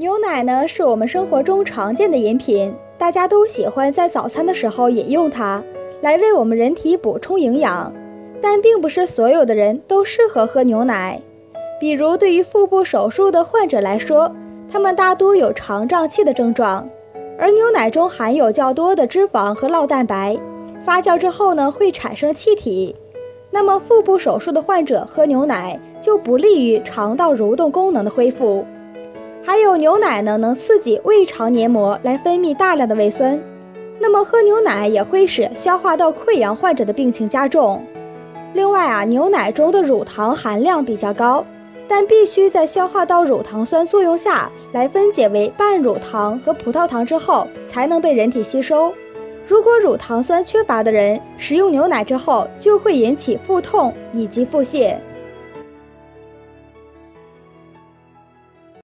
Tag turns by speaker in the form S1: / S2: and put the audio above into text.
S1: 牛奶呢，是我们生活中常见的饮品，大家都喜欢在早餐的时候饮用它，来为我们人体补充营养。但并不是所有的人都适合喝牛奶，比如对于腹部手术的患者来说，他们大多有肠胀气的症状，而牛奶中含有较多的脂肪和酪蛋白，发酵之后呢会产生气体，那么腹部手术的患者喝牛奶就不利于肠道蠕动功能的恢复。还有牛奶呢能刺激胃肠黏膜来分泌大量的胃酸，那么喝牛奶也会使消化道溃疡患者的病情加重。另外啊，牛奶中的乳糖含量比较高，但必须在消化道乳糖酸作用下来分解为半乳糖和葡萄糖之后，才能被人体吸收。如果乳糖酸缺乏的人食用牛奶之后，就会引起腹痛以及腹泻。